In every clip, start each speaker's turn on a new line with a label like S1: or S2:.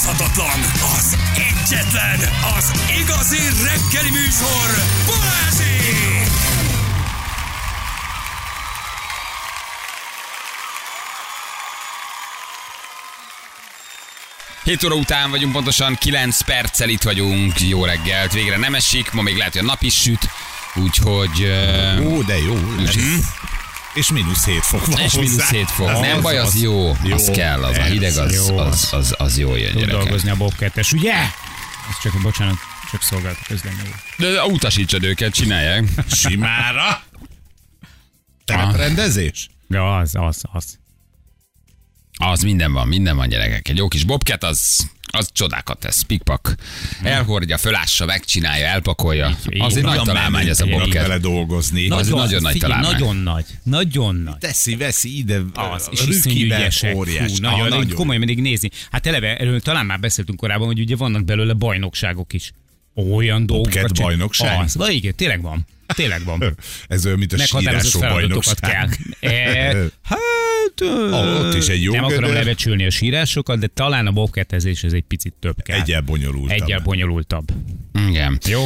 S1: utánozhatatlan, az egyetlen, az igazi reggeli műsor, Balázsék!
S2: 7 óra után vagyunk, pontosan 9 perccel itt vagyunk. Jó reggelt, végre nem esik, ma még lehet, hogy a nap is süt, úgyhogy... Uh,
S3: Ó, de jó. Ez, és mínusz 7 fok van
S2: és mínusz
S3: hozzá.
S2: 7 fok. Nem baj, az jó, az kell, az a hideg, az,
S4: Jó.
S2: az, az, az jó jön,
S4: Tud dolgozni a Bob 2 ugye? Ez csak, bocsánat, csak szolgált közlemény.
S2: De utasítsad őket, csinálják.
S3: Simára. Tereprendezés?
S4: Ja, az, az, az.
S2: Az minden van, minden van gyerekek. Egy jó kis bobcat, az, az csodákat tesz. Pikpak. Elhordja, fölássa, megcsinálja, elpakolja.
S4: Így
S2: Az egy nagy találmány ez a bobcat.
S3: vele dolgozni.
S2: Az egy nagyon nagy
S4: figyelj,
S2: találmány.
S4: Nagyon nagy, nagyon nagy.
S3: Teszi, veszi ide,
S4: Az, és
S3: a
S4: iszonyú
S3: rükibe,
S4: ügyesek.
S3: óriás.
S4: Fú, nagyon,
S3: Ah,
S4: nagyon. komolyan mindig nézni. Hát eleve, erről talán már beszéltünk korábban, hogy ugye vannak belőle bajnokságok is. Olyan dolgokat.
S3: Bobcat
S4: csin-
S3: bajnokság?
S4: Az, vagy igen, tényleg van. Tényleg van.
S3: Ez olyan, mint a sírásó
S4: kell.
S3: bajnokság.
S4: E, hát,
S3: Ah, ott is egy jó
S4: Nem akarom
S3: gödör.
S4: lebecsülni a sírásokat, de talán a bobcatezés ez egy picit több kell.
S3: Egyel bonyolultabb.
S4: Egyel bonyolultabb.
S2: Igen.
S4: Jó?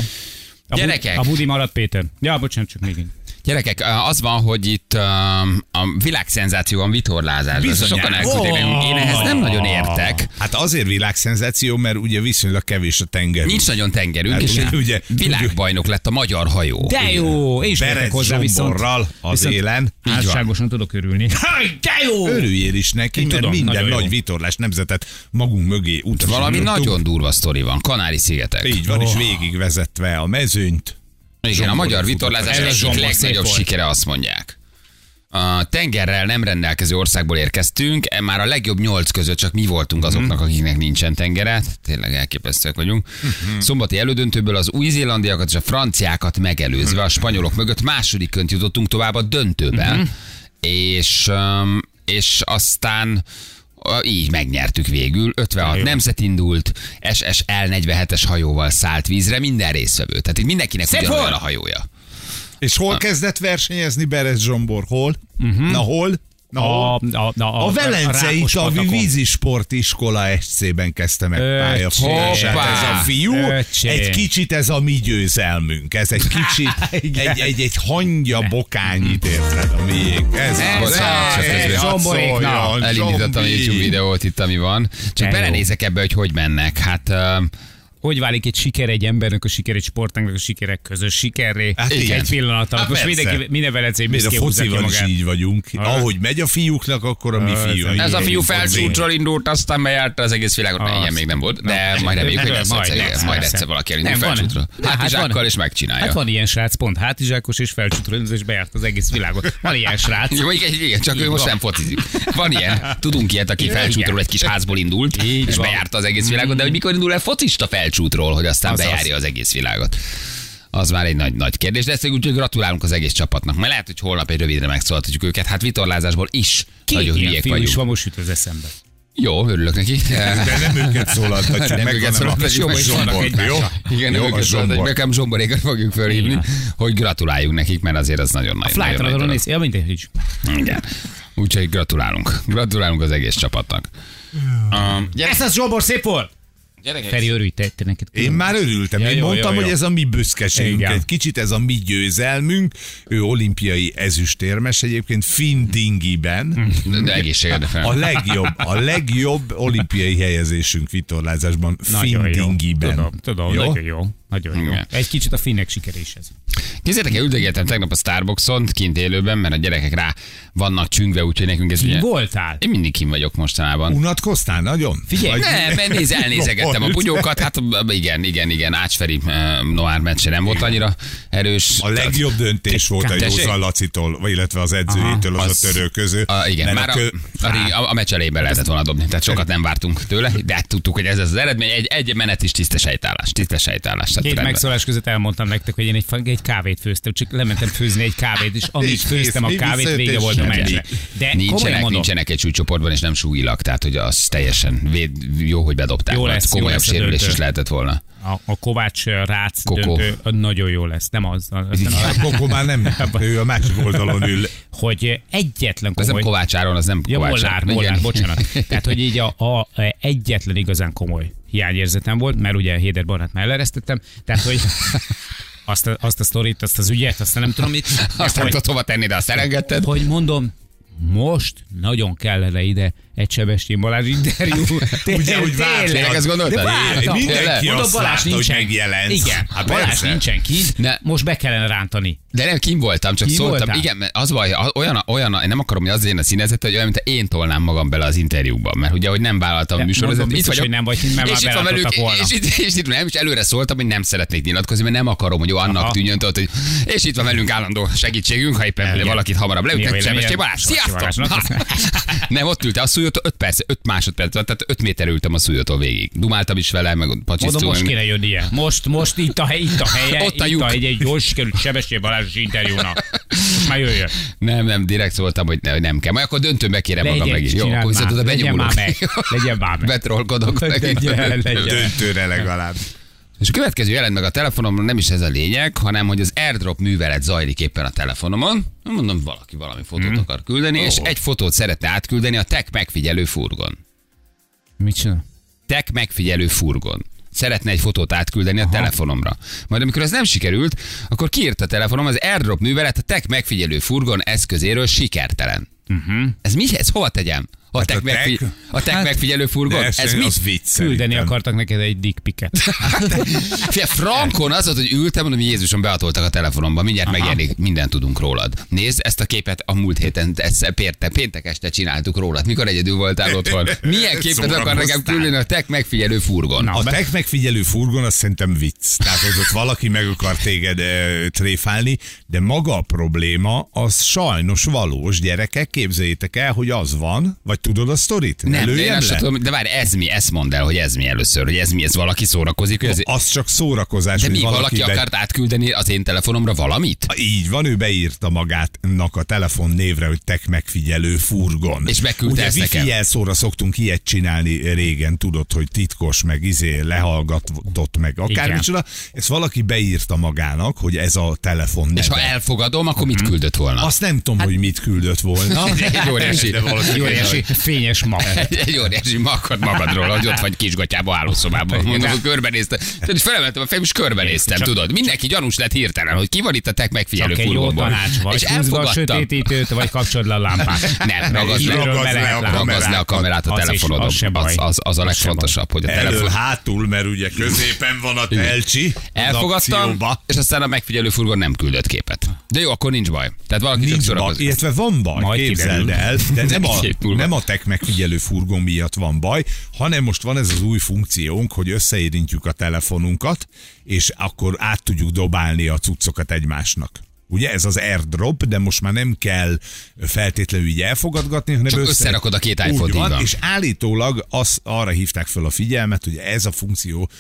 S4: A
S2: Gyerekek!
S4: Bu- a budi maradt Péter. Ja, bocsánat, csak még.
S2: Gyerekek, az van, hogy itt a világszenzáció van vitorlázás.
S3: Bizonyára.
S2: Sokan elküldték nekünk. Én ehhez nem nagyon értek.
S3: Hát azért világszenzáció, mert ugye viszonylag kevés a tenger.
S2: Nincs nagyon tengerünk,
S3: Hát
S2: és
S3: ugye-
S2: világbajnok lett a magyar hajó.
S4: De jó! És
S3: Berec
S4: hozzá viszont.
S3: az
S4: viszont
S3: élen.
S4: Álságosan tudok örülni. Haj, de jó!
S3: Örüljél is neki,
S4: Én
S3: mert
S4: tudom,
S3: minden
S4: nagyon jó.
S3: nagy vitorlás nemzetet magunk mögé utasítottunk.
S2: Valami nagyon durva sztori van. Kanári-szigetek.
S3: Így van, és
S4: Oh.
S3: végigvezetve a mezőnyt.
S2: Igen, a magyar vitorlázás egyik legnagyobb sikere, azt mondják. A tengerrel nem rendelkező országból érkeztünk, e már a legjobb nyolc között csak mi voltunk azoknak, akiknek nincsen tengere. Tényleg elképesztőek vagyunk. Szombati elődöntőből az új-zélandiakat és a franciákat megelőzve a spanyolok mögött másodikként jutottunk tovább a döntőbe, és, um, és aztán így megnyertük végül. 56 nemzet indult, SSL 47-es hajóval szállt vízre, minden résztvevő. Tehát itt mindenkinek
S4: Szép
S2: ugyanolyan a hajója.
S3: És hol kezdett versenyezni Berez Zsombor? Hol? Hol? Na hol?
S4: A, a, a,
S3: A Velencei
S4: Rákos
S3: Tavi vízisportiskola SC-ben kezdte meg pályafutását ez a fiú.
S4: Öcsém.
S3: Egy kicsit ez a mi győzelmünk. Ez egy kicsit, egy, egy, egy hangya bokányit érted a miénk. Ez
S4: Ez
S3: az.
S4: az,
S2: Elindítottam a. YouTube videót itt, ami van. Csak belenézek ebbe, hogy hogy mennek. Hát uh,
S4: Hogy válik egy siker egy embernek, a siker egy sportágnak, a sikerek közös sikerré?
S3: Hát igen.
S4: egy pillanat alatt.
S3: Hát
S4: Most
S3: persze.
S4: mindenki, minden velencei
S3: Miért a focival is így vagyunk. Ahogy megy a fiúknak, akkor a mi
S4: Ez-
S3: fiúink.
S2: ez a fiú felcsúcsról indult, aztán bejárta az egész világot. Ne, ilyen még nem volt, de majd reméljük, hogy lesz
S4: Majd
S2: egyszer,
S4: lesz,
S2: majd egyszer valaki elindul felcsúcsról.
S4: Hát
S2: Hátizsákkal és megcsinálja.
S4: Hát van ilyen srác, pont hátizsákos és felcsútról és bejárt az egész világot. Van ilyen srác.
S2: Jó, igen, igen, csak ő most nem focizik. Van ilyen. Tudunk ilyet, aki
S4: Igen.
S2: felcsútról egy kis házból indult, és bejárta az egész világot, de hogy mikor indul el focista felcsútról, hogy aztán
S4: Azaz.
S2: bejárja az egész világot. Az már egy nagy, nagy kérdés, de ezt úgy, gratulálunk az egész csapatnak. Majd lehet, hogy holnap egy rövidre megszólaltatjuk őket. Hát vitorlázásból is
S4: Két
S2: nagyon
S4: is
S2: vagyunk.
S4: van, most jut az eszembe.
S2: Jó, örülök neki.
S3: De nem őket szólaltatjuk
S2: Nem
S3: meg,
S2: őket
S3: hanem a
S2: szólaltatjuk meg,
S3: jó?
S2: Igen,
S3: Jó,
S2: őket
S3: Zsombor.
S2: nekem zsomborékat fogjuk fölhívni, hogy gratuláljunk nekik, mert azért az nagyon nagy.
S4: A Flight Radaron néz, ja mindegy is.
S2: Igen. Úgyhogy gratulálunk. Gratulálunk az egész csapatnak. Um, gyere,
S4: Ez az Zsombor szép volt!
S2: Gyerekek,
S4: Feri, örülj, te, te neked.
S3: Én már örültem.
S4: Ja,
S3: Én
S4: jó,
S3: mondtam,
S4: jó, jó.
S3: hogy ez a mi büszkeségünk.
S4: Igen.
S3: Egy kicsit ez a mi győzelmünk. Ő olimpiai ezüstérmes egyébként Findingiben.
S2: de egészségedre fel.
S3: A legjobb, a legjobb olimpiai helyezésünk vitorlázásban
S4: Nagyon jó.
S3: Findingiben.
S4: Tudom, tudom,
S3: Jó?
S4: jó. Nagyon jó.
S2: Igen.
S4: Egy kicsit a finnek sikere is ez.
S2: Kézzétek el, üldögéltem tegnap a Starbuckson, kint élőben, mert a gyerekek rá vannak csüngve, úgyhogy nekünk ez
S4: Ki
S2: ugye...
S4: voltál?
S2: Én mindig kim vagyok mostanában.
S3: Unatkoztál nagyon?
S4: Figyelj,
S2: Nem, mert néz, elnézegettem a bugyókat, hát igen, igen, igen, Ácsferi uh, Noár meccse nem volt annyira erős.
S3: A legjobb döntés volt a? Józan Lacitól, vagy illetve az edzőjétől, az,
S2: Az-
S3: a törő közül.
S2: A, igen, már a,
S3: kö-
S2: a, a, a meccs elejében lehetett volna dobni, tehát sokat nem vártunk tőle, de hát tudtuk, hogy ez az eredmény, egy, egy menet is tisztes helytállás, tisztes helytállás.
S4: Két
S2: rendben.
S4: megszólás között elmondtam nektek, hogy én egy, egy kávét főztem, csak lementem főzni egy kávét, és amíg főztem a kávét, vége volt a meccsnek. De
S2: Nincsenek,
S4: mondom,
S2: nincsenek egy súlycsoportban, és nem súlyilag, tehát hogy az teljesen véd, jó, hogy bedobták.
S4: Jó lesz, jó
S2: komolyabb
S4: lesz a
S2: sérülés
S4: döntő.
S2: is lehetett volna.
S4: a, a Kovács Rác
S2: Kokó.
S4: döntő nagyon jó lesz. Nem az, az nem
S3: A Koko már nem, ő a másik oldalon ül.
S4: hogy egyetlen
S2: Az nem
S4: komoly...
S2: Kovács Áron, az nem
S4: Ja,
S2: Kovács Áron.
S4: Bocsánat. Tehát, hogy így a, a, egyetlen igazán komoly hiányérzetem volt, mert ugye Héder Barát melleresztettem, tehát, hogy azt a, azt a sztorit, azt az ügyet, azt nem tudom mit.
S2: Azt nem tudod hova tenni, de azt elengedted.
S4: hogy mondom, most nagyon kellene ide egy Sebestyén Balázs interjú.
S3: Ugye, hogy.
S2: Tényleg ezt gondoltad?
S3: Mindenki azt
S4: Balázs
S3: látta, hogy
S4: nincsen.
S3: megjelensz.
S4: Igen,
S3: Hát
S4: Balázs
S3: persze.
S4: nincsen kint,
S2: Ne.
S4: most be kellene rántani.
S2: De nem, kim voltam, csak
S4: Kim
S2: szóltam.
S4: voltál?
S2: Igen, mert az baj, olyan, olyan, én nem akarom, hogy az legyen a színezet, hogy olyan, mint én tolnám magam bele az interjúban, mert ugye, hogy nem vállaltam a műsorvezetőt.
S4: mondom, biztos, hogy nem vagy mert
S2: és
S4: már
S2: itt van velük,
S4: volna.
S2: és itt, és itt nem, és előre szóltam, hogy nem szeretnék nyilatkozni, mert nem akarom, hogy annak
S4: Aha.
S2: tűnjön, tudod, hogy és itt van velünk állandó segítségünk, ha éppen valakit hamarabb leütnek? Sebessé Balázs, sziasztok! Nem, ott ült, a szújótól 5 perc, 5 másodperc, tehát 5 méter ültem a szújótól végig. Dumáltam is vele, meg
S4: Mondom,
S2: pacsisztunk.
S4: most kéne jönnie. Most, most itt a, hely, itt a helye,
S2: Ott a
S4: itt a egy, egy jól sikerült Sebestyén Balázs interjúnak. Most már jöjjön.
S2: Nem, nem, direkt szóltam, hogy ne- hogy nem kell. Majd akkor döntőbe kérem magam
S4: Legyen,
S2: meg is. Jó, akkor viszont oda
S4: legyen
S2: benyomulok.
S4: már meg. Legyen már meg.
S2: Betrolkodok meg.
S4: Legyen, legyen.
S3: Döntőre legalább.
S2: És a következő jelent meg a telefonomon, nem is ez a lényeg, hanem hogy az airdrop művelet zajlik éppen a telefonomon. Mondom, valaki valami fotót
S4: Mhm.
S2: akar küldeni, és
S3: Ó.
S2: egy fotót szeretne átküldeni a tech megfigyelő furgon.
S4: Mit csinál?
S2: Tech megfigyelő furgon. Szeretne egy fotót átküldeni a telefonomra. Majd amikor ez nem sikerült, akkor kiírta a telefonom, az airdrop művelet a tech megfigyelő furgon eszközéről sikertelen. Uh-huh. Ez mi? Ez hova tegyem? A
S3: Hát a tech-
S2: megfigy- a tech
S4: Hát-
S2: megfigyelő furgon? Ez,
S3: ez,
S2: mi?
S3: az vicc
S4: Küldeni akartak neked egy dick picket.
S2: Fia, Frankon az volt, hogy ültem, mondom, Jézusom, behatoltak a telefonomba, mindjárt
S4: Aha.
S2: megjelenik, mindent tudunk rólad. Nézd, ezt a képet a múlt héten, ezt péntek, péntek este csináltuk rólad. Mikor egyedül voltál otthon? Milyen képet akar nekem küldeni a tech megfigyelő furgon?
S4: Na.
S3: A tech megfigyelő furgon azt szerintem vicc. Tehát, hogy ott valaki meg akar téged e, tréfálni, de maga a probléma az sajnos valós. Gyerekek, képzeljétek el, hogy az van, vagy tudod a sztorit? Ne
S2: Nem, de, én
S3: le?
S2: tudom, de várj, ez mi? Ezt mondd el, hogy ez mi először, hogy ez mi, ez valaki szórakozik, hogy ez...
S3: Az csak szórakozás,
S2: De mi, valaki
S3: be-
S2: akart átküldeni az én telefonomra valamit?
S3: Így van, ő beírta magátnak a telefon névre, hogy tech megfigyelő furgon.
S2: És beküldte
S3: Ugye
S2: ezt nekem.
S3: jelszóra szoktunk ilyet csinálni régen, tudod, hogy titkos, meg izé lehallgatott, meg akármicsoda. Ezt valaki beírta magának, hogy ez a telefon neve.
S2: És ha elfogadom, akkor mit küldött volna?
S3: Azt nem tudom, hogy mit küldött volna.
S2: Egy óriási,
S4: Egy fényes ma.
S2: egy óriási makad magadról, hogy ott vagy kisgatyába állószobában. Mondom, hogy körbenéztem. Tehát felemeltem a fejem, és körbenéztem,
S4: Csak-
S2: tudod. Mindenki gyanús lett hirtelen, hogy ki van itt a tek megfigyelő
S4: Csak egy jó
S2: furgonból.
S4: tanács, vagy
S2: És
S4: be a
S2: elfogadtam.
S4: sötétítőt, vagy kapcsolod le a lámpát.
S2: Nem, ragazd le,
S3: ragazd le a
S2: kamerát a telefonodon.
S4: az baj.
S2: Az, az, az a legfontosabb, hogy a
S3: Elől
S2: telefon...
S3: hátul, mert ugye középen van a telcsi.
S2: Elfogadtam, és aztán a megfigyelő furgon nem küldött képet. De jó, akkor nincs baj. Tehát valaki csak
S3: Nincs baj,
S2: szórakozik.
S3: illetve van baj,
S4: Majd
S3: képzeld el, de nem a,
S2: Egy
S3: nem a tech megfigyelő furgon miatt van baj, hanem most van ez az új funkciónk, hogy összeérintjük a telefonunkat, és akkor át tudjuk dobálni a cuccokat egymásnak. Ugye ez az airdrop, de most már nem kell feltétlenül így elfogadgatni, hanem
S2: Csak összerakod a két iPhone-t,
S3: van, és állítólag az, arra hívták fel a figyelmet, hogy ez a funkció,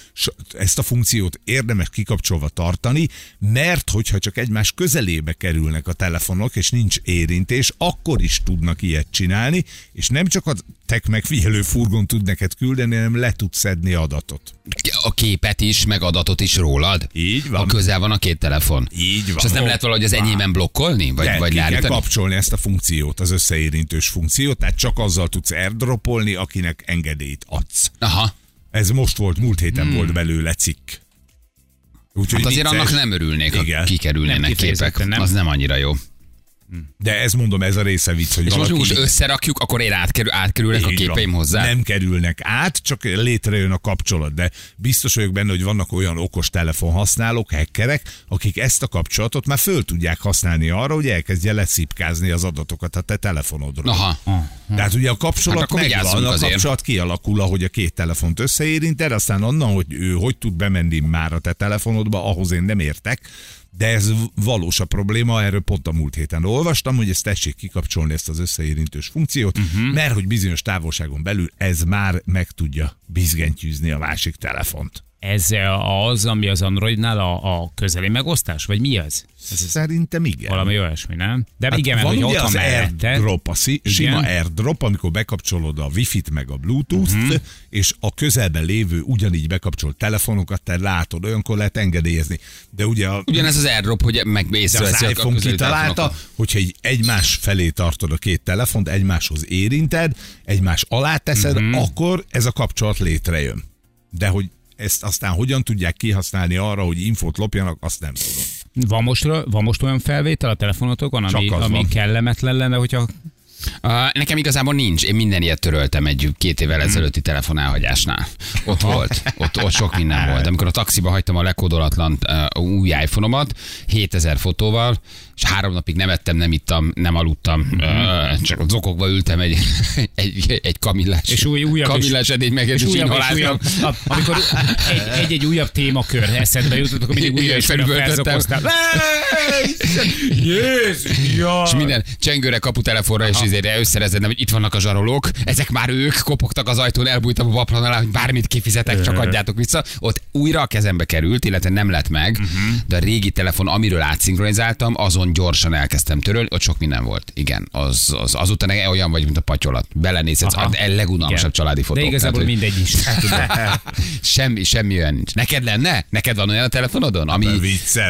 S3: ezt a funkciót érdemes kikapcsolva tartani, mert hogyha csak egymás közelébe kerülnek a telefonok, és nincs érintés, akkor is tudnak ilyet csinálni, és nem csak a tech megfigyelő furgon tud neked küldeni, hanem le tud szedni adatot.
S2: A képet is, meg adatot is rólad.
S3: Így van.
S2: A közel van a két telefon.
S3: Így van.
S2: És azt nem lehet valahogy az enyémben blokkolni? Vagy,
S3: De
S2: vagy
S3: ki kell kapcsolni ezt a funkciót, az összeérintős funkciót, tehát csak azzal tudsz airdropolni, akinek engedélyt adsz.
S2: Aha.
S3: Ez most volt, múlt héten hmm. volt belőle cikk. Úgyhogy
S2: Hát azért
S3: vicces.
S2: annak nem örülnék, ha
S3: Igen.
S2: kikerülnének
S4: Nem
S2: képek.
S4: nem.
S2: Az nem annyira jó.
S3: De ez mondom, ez a része vicc, hogy
S2: És most,
S3: valaki...
S2: most összerakjuk, akkor én átkerül, átkerülnek a
S3: Így van.
S2: képeim hozzá?
S3: Nem kerülnek át, csak létrejön a kapcsolat. De biztos vagyok benne, hogy vannak olyan okos telefonhasználók, hackerek, akik ezt a kapcsolatot már föl tudják használni arra, hogy elkezdje leszipkázni az adatokat a te telefonodról.
S2: Aha.
S3: Tehát ugye a kapcsolat
S2: Hát
S3: megvan, a
S2: azért.
S3: kapcsolat kialakul, ahogy a két telefont összeérinted, aztán onnan, hogy ő hogy tud bemenni már a te telefonodba, ahhoz én nem értek, de ez valós a probléma, erről pont a múlt héten olvastam, hogy ezt tessék kikapcsolni ezt az összeérintős funkciót, uh-huh. mert hogy bizonyos távolságon belül ez már meg tudja bizgentyűzni a másik telefont.
S4: Ez az, ami az Androidnál a, a közeli megosztás? Vagy mi az?
S3: Szerintem igen.
S4: Valami olyasmi, nem? De
S3: Hát
S4: igen, mert
S3: van
S4: hogy
S3: ugye
S4: ott
S3: az
S4: mellette.
S3: airdrop, a szi- sima airdrop, amikor bekapcsolod a wifi-t meg a bluetooth-t,
S4: Mhm.
S3: és a közelben lévő ugyanígy bekapcsolt telefonokat te látod, olyankor lehet engedélyezni. De ugye a,
S2: Ugyanez az airdrop, hogy meg
S3: az
S2: a
S3: iPhone
S2: közeli
S3: kitalálta,
S2: telefonokat.
S3: hogyha egy egymás felé tartod a két telefont, egymáshoz érinted, egymás alá teszed,
S4: Mhm.
S3: akkor ez a kapcsolat létrejön. De hogy ezt aztán hogyan tudják kihasználni arra, hogy infót lopjanak, azt nem tudom.
S4: Van most, van most olyan felvétel a telefonotokon, ami, ami
S3: van.
S4: kellemetlen lenne, hogyha
S2: Uh, nekem igazából nincs. Én minden ilyet töröltem egy két évvel ezelőtti telefon elhagyásnál. Ott volt. Ott, ott sok minden volt. Amikor a taxiba hagytam a lekódolatlan uh, új iPhone-omat, 7000 fotóval, és három napig nem ettem, nem ittam, nem aludtam, uh, csak a zokogva ültem egy, egy, egy kamillás,
S4: És új- újabb
S2: kamillás edény meg
S4: és
S2: és
S4: újabb, és
S2: inhaláltam.
S4: újabb, a- amikor egy- egy-egy újabb témakör eszedbe jutott, akkor mindig újra újra
S2: felüvöltöttem.
S4: Jézus, jaj.
S2: És minden csengőre, kaputelefonra, és ezért összerezednem, hogy itt vannak a zsarolók, ezek már ők, kopogtak az ajtón, elbújtam a paplan alá, hogy bármit kifizetek, csak adjátok vissza. Ott újra a kezembe került, illetve nem lett meg, de a régi telefon, amiről átszinkronizáltam, azon gyorsan elkezdtem törölni, ott sok minden volt. Igen, az, az azután olyan vagy, mint a patyolat. Belenézhetsz, a legunalmasabb
S4: Igen.
S2: családi fotók.
S4: De igazából
S2: Tehát,
S4: mindegy is.
S2: semmi, semmi olyan nincs. Neked lenne? Neked van olyan a telefonodon? Ami,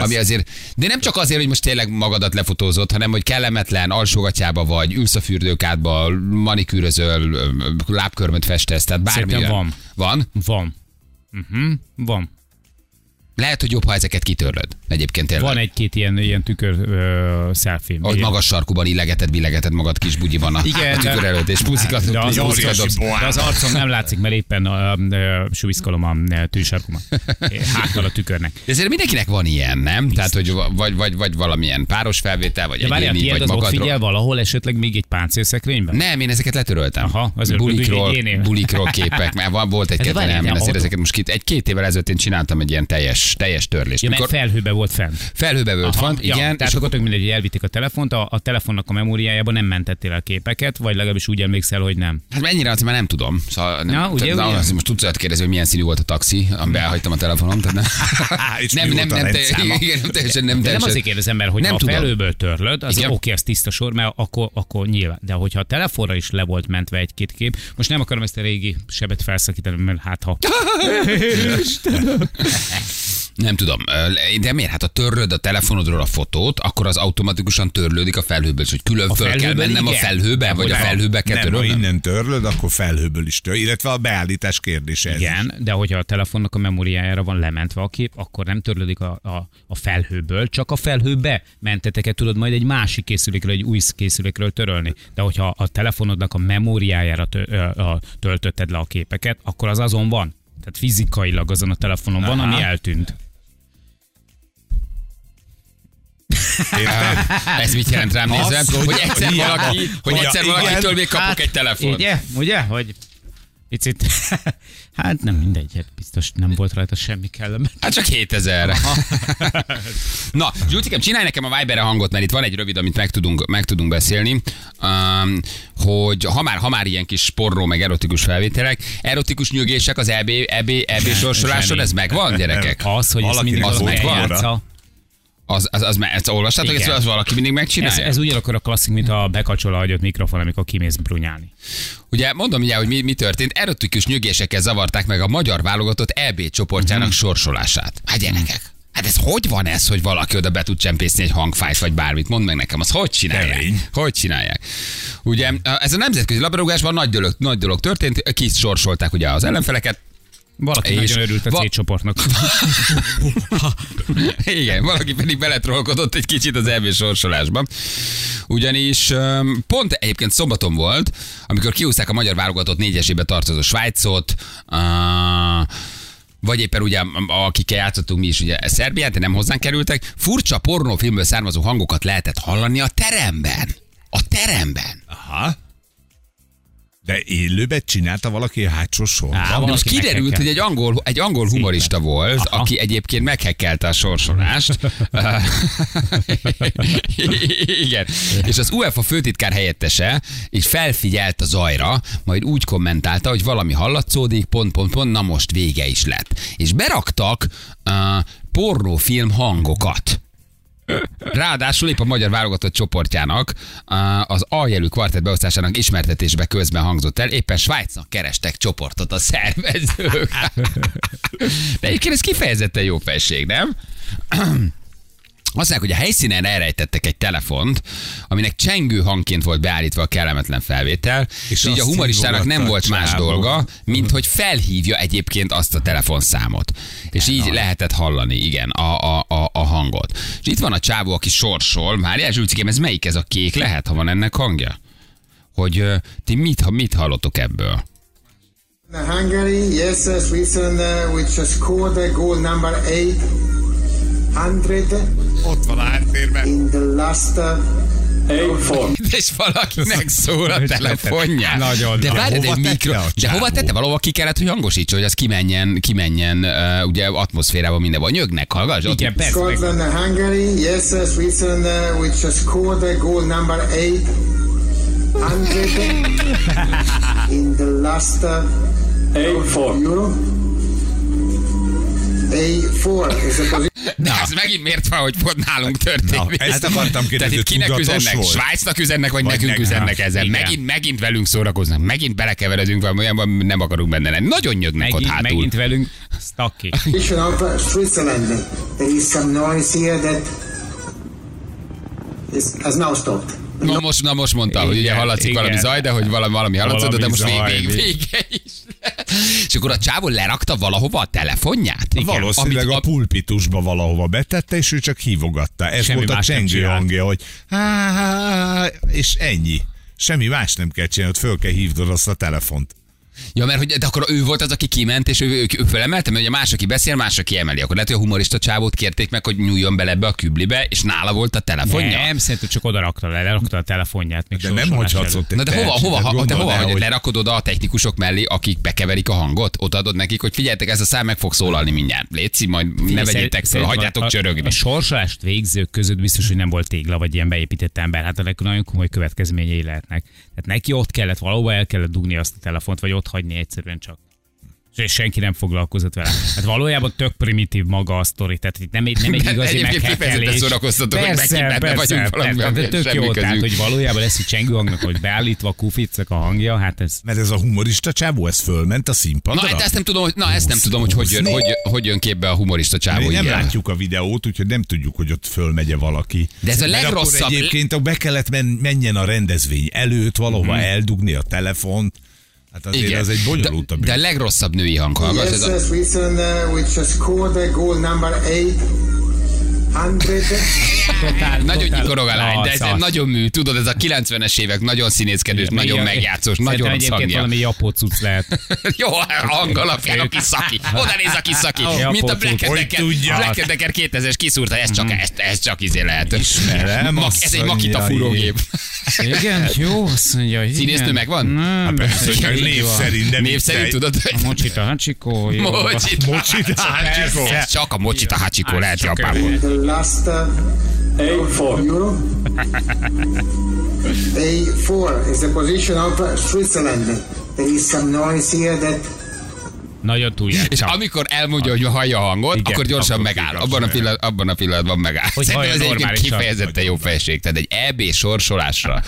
S2: ami azért, de nem csak azért, hogy most tényleg magadat lefotózod, hanem hogy kellemetlen, alsógatyába vagy, ülsz a fürdőkádba, manikűrözöl, lábkörmöt festesz, tehát bármi
S4: van.
S2: Van?
S4: Van. Uh-huh. Van.
S2: Lehet, hogy jobb, ha ezeket kitörlöd. Egyébként tényleg.
S4: Van egy-két ilyen, ilyen tükör selfie.
S2: Hogy
S4: Igen.
S2: magas sarkuban illegeted, billegeted magad kis bugyiban a,
S4: Igen,
S2: a tükör előtt, és puszikat,
S4: de az,
S2: dobsz.
S4: de az arcom nem látszik, mert éppen suviszkolom a tűsarkomat. Háttal a tükörnek.
S2: De ezért mindenkinek van ilyen, nem? Tehát, hogy vagy, vagy, vagy valamilyen páros felvétel, vagy
S4: De várjál,
S2: egyéni, vagy
S4: az ott
S2: magadról.
S4: figyel valahol esetleg még egy páncélszekrényben?
S2: Nem, én ezeket letöröltem.
S4: Aha, azért
S2: bulikról, bulikról képek, mert van, volt egy-kettő,
S4: várjál,
S2: nem,
S4: de
S2: én
S4: ott-
S2: ezeket most két, egy-két évvel ezelőtt én csináltam egy ilyen teljes, teljes törlést.
S4: Ja, mert
S2: Mikor
S4: felhőbe volt fent.
S2: felhőbe volt
S4: Aha,
S2: van,
S4: ja,
S2: igen,
S4: Tehát akkor tök mindegy, hogy elvitték a telefont, a, a telefonnak a memóriájában nem mentettél el képeket, vagy legalábbis úgy emlékszel, hogy nem.
S2: Hát mennyire az már nem tudom. Szóval nem,
S4: Na, ugye,
S2: tehát,
S4: ugye?
S2: azt most tudsz olyat kérdezni, hogy milyen színű volt a taxi, amiben elhagytam a telefonom. Tehát nem, nem, nem, nem, te, igen, nem teljesen, nem
S4: De nem
S2: teljesen.
S4: azért kérdezem, mert hogy
S2: Nem
S4: ha
S2: tudom.
S4: felőből törlöd, az
S2: Igen.
S4: oké, az tiszta sor, mert akkor, akkor nyilván. De hogyha a telefonra is le volt mentve egy-két kép, most nem akarom ezt a régi sebet felszakítani, mert hát ha.
S2: Nem tudom. De miért? Hát ha törlöd a telefonodról a fotót, akkor az automatikusan törlődik a felhőből, és hogy külön
S4: A
S2: föl kell mennem a
S4: igen.
S2: felhőbe, vagy a
S4: Nem.
S2: felhőbe kell
S3: Nem, ha
S2: törölnem?
S3: innen törlöd, akkor felhőből is tör, illetve a beállítás kérdése ez is.
S4: Igen, de hogyha a telefonnak a memóriájára van lementve a kép, akkor nem törlődik a, a, a felhőből, csak a felhőbe menteteket tudod majd egy másik készülékről, egy új készülékről törölni. De hogyha a telefonodnak a memóriájára tö, ö, a, töltötted le a képeket, akkor az azon van. Tehát fizikailag azon a telefonon van,
S3: Aha.
S4: ami eltűnt.
S2: Ez mit jelent rám nézve?
S3: hogy-
S2: egyszer
S3: hiába-
S2: valaki, hogy
S3: hogy
S2: egyszer
S3: igen,
S2: valakitől még kapok egy telefont.
S4: Ugye? Ugye? Hogy picit... hát nem mindegy, hát biztos nem volt rajta semmi kellemet.
S2: Hát csak 7000. Na, Zsulcikám, csinálj nekem a Viberre hangot, mert itt van egy rövid, amit meg tudunk, meg tudunk beszélni, um, hogy ha már, ha már ilyen kis porró, meg erotikus felvételek, erotikus nyögések az EB, EB, EB sorsoláson, ez megvan, gyerekek?
S4: Az, hogy ezt
S3: Valakinek
S4: mindig
S2: az
S4: megjátsza.
S2: Az, az, az, az, az olvastátok, ezt
S4: Igen.
S2: az valaki mindig
S4: Ez,
S2: megcsinálja?
S4: ez ugyanakkor a klasszik, mint a bekacsol a hagyott mikrofon, amikor kimész brunyálni.
S2: Ugye mondom ugye, hogy mi, mi történt. Erotikus nyögésekkel zavarták meg a magyar válogatott EB csoportjának
S4: Mhm.
S2: sorsolását. Hát gyerekek, hát ez hogy van ez, hogy valaki oda be tud csempészni egy hangfájt, vagy bármit? Mondd meg nekem, az hogy csinálják?
S3: Kemény.
S2: Hogy csinálják? Ugye ez a nemzetközi labdarúgásban nagy dolog, nagy dolog történt, kis sorsolták ugye az ellenfeleket,
S4: Valaki
S2: És
S4: nagyon örült a
S2: va-
S4: C csoportnak.
S2: Igen, valaki pedig beletrolkodott egy kicsit az EB sorsolásba. Ugyanis pont egyébként szombaton volt, amikor kiúzták a magyar válogatott négyesébe tartozó Svájcot, uh, vagy éppen ugye, akikkel játszottunk mi is, ugye Szerbiát, nem hozzánk kerültek, furcsa pornófilmből származó hangokat lehetett hallani a teremben. A teremben.
S3: Aha. De élőben csinálta valaki a hátsó sorban?
S4: Á,
S2: De most kiderült,
S4: meghekkel.
S2: hogy egy angol, egy angol humorista volt,
S4: Aha.
S2: aki egyébként meghekkelte a sorsolást. Igen. És az UEFA főtitkár helyettese így felfigyelt a zajra, majd úgy kommentálta, hogy valami hallatszódik, pont, pont, pont, na most vége is lett. És beraktak uh, pornófilm hangokat. Ráadásul épp a magyar válogatott csoportjának az A-jelű kvartett beosztásának ismertetésbe közben hangzott el, éppen Svájcnak kerestek csoportot a szervezők. De egyébként ez kifejezetten jó felség, nem? Azt mondják, hogy a helyszínen elrejtettek egy telefont, aminek csengő hangként volt beállítva a kellemetlen felvétel, és,
S3: És
S2: így a humoristának nem volt más
S3: csávó.
S2: dolga, mint hogy felhívja egyébként azt a telefonszámot. És így lehetett hallani, igen, a, a, a, a hangot. És itt van a csávó, aki sorsol. Mária Zsülcikém, ez melyik ez a kék? Lehet, ha van ennek hangja? Hogy ti mit, mit hallotok ebből?
S5: Hungary, yes, Switzerland, uh, which has scored the goal number 800
S3: Ott van a háttérben.
S5: in the last uh,
S2: És valakinek szól a telefonja.
S4: Nagyon.
S2: De várj, de, mikro,
S3: a
S2: de hova tette? Valahol ki kellett, hogy hangosítsa, hogy az kimenjen, kimenjen uh, ugye atmoszférában mindenhol. Nyögnek, hallgass? Ott-
S4: Igen, persze.
S5: Scotland, uh, Hungary, yes, Switzerland, uh, which has scored the goal number 800 in the last uh, Euro. A4 is a position.
S2: De ez megint miért van, hogy pont nálunk történik?
S3: Na, ezt akartam kérdezni,
S2: Tehát itt
S3: hogy
S2: kinek üzennek?
S3: volt?
S2: Svájcnak üzennek, vagy,
S3: Vagy
S2: nekünk
S3: nekünk.
S2: üzennek ezzel?
S4: Igen.
S2: Megint, megint velünk szórakoznak, megint belekeveredünk valamilyában, nem akarunk benne lenni. Nagyon nyögnek ott
S4: Megint,
S2: hátul.
S4: megint velünk Staki.
S5: of uh, Switzerland. There is some noise here that has now stopped.
S2: Na most, na most mondta, hogy ugye
S4: Igen,
S2: hallatszik
S4: igen.
S2: valami zaj, de hogy valami, valami hallatszott, de most vég,
S4: zaj,
S2: vég,
S4: még.
S2: vége is. És akkor a csávó lerakta valahova a telefonját?
S3: Valószínűleg
S2: Amit
S3: a pulpitusba valahova betette, és ő csak hívogatta. Ez
S4: Semmi
S3: volt a csengő hangja, hogy há, há, há, és ennyi. Semmi más nem kell csinálni, föl kell hívnod azt a telefont.
S2: Ja, mert hogy, de akkor ő volt az, aki kiment, és ő, ő, ő fölemelte, mert ugye más, aki beszél, más, aki emeli. Akkor lehet, hogy a humorista csávót kérték meg, hogy nyúljon bele ebbe a küblibe, és nála volt a telefonja.
S4: Nem, szerintem csak oda rakta le, lerakta a telefonját. Még
S3: De nem hagyhatsz ott
S2: Na de hova, hova, ha, de hova,
S3: el,
S2: hogy lerakod oda a technikusok mellé, akik bekeverik a hangot? Odaadod nekik, hogy figyeljetek, ez a szám meg fog szólalni mindjárt. Léci, majd ne vegyétek fel, hagyjátok
S4: a-
S2: csörögni.
S4: A sorsolást végzők között biztos, hogy nem volt tégla, vagy ilyen beépített ember. Hát ennek nagyon komoly következményei lehetnek. Tehát neki ott kellett, valahova el kellett dugni azt a telefont, vagy ott hagyni egyszerűen csak. És senki nem foglalkozott vele. Hát valójában tök primitív maga a sztori, tehát itt nem egy, nem egy igazi meghekkelés.
S2: szórakoztató, hogy megint benne vagyunk valamiben,
S4: de tök jó, tehát
S2: közünk.
S4: hogy valójában lesz egy csengőhangnak, hogy beállítva a kuficnak a hangja, hát ez
S3: Mert ez a humorista csávó, ez fölment a
S2: Na,
S3: színpadra?
S2: hát ezt nem tudom, hogy, na, ezt nem tudom, hogy hogy jön, hogy, hogy jön képbe a humorista csávó.
S3: Mi nem látjuk a videót, úgyhogy nem tudjuk, hogy ott fölmegye valaki.
S2: De ez a
S3: Mert
S2: legrosszabb-
S3: Akkor egyébként be kellett men, menjen a rendezvény előtt, valahova eldugni a telefont. Hát azért
S2: Igen.
S3: az egy bonyolultabb.
S2: de, de a legrosszabb női hang hallgat,
S5: Yes,
S2: ez a,
S5: Switzerland, uh, which scored the goal number 800
S4: totál,
S2: Nagyon nyikorog a lány, de ez egy nagyon mű, tudod, ez a 90-es évek, nagyon színészkedős, nagyon
S4: Igen.
S2: megjátszós,
S4: Szerintem
S2: nagyon rossz
S4: egyébként
S2: hangja.
S4: valami japó cucc lehet.
S2: Jó, hang alapján a kis szaki. Oda néz a kis szaki.
S4: Ja,
S2: Mint a. Black
S3: Hogy
S2: Decker.
S3: tudja?
S2: Black and Decker 2000-es kiszúrta, ez csak, ez, ez csak izé lehet.
S3: Ismerem,
S2: Ez egy makita fúrógép.
S4: Igen, jó, azt mondja, igen.
S2: Színésznő megvan?
S4: Nem,
S3: Persze, hogy meg név szerint, de
S2: Név szerint tudod, hogy
S4: Mocsita Hachiko, jó.
S2: Mocsita.
S3: Hachiko.
S2: Ez csak a Mocsita Hachiko lehet Japánból.
S5: Last uh, Euro. A4 is the position of Switzerland. There is some noise here that
S4: Nagyon túl
S2: És amikor elmondja, hogy hallja a hangot,
S4: Igen,
S2: akkor gyorsan
S3: akkor
S2: megáll. Abban a, pillanat, abban a pillanatban megáll.
S4: Hogy
S2: Szerintem ez
S4: normálisan.
S2: kifejezetten jó felség. Tehát egy EB sorsolásra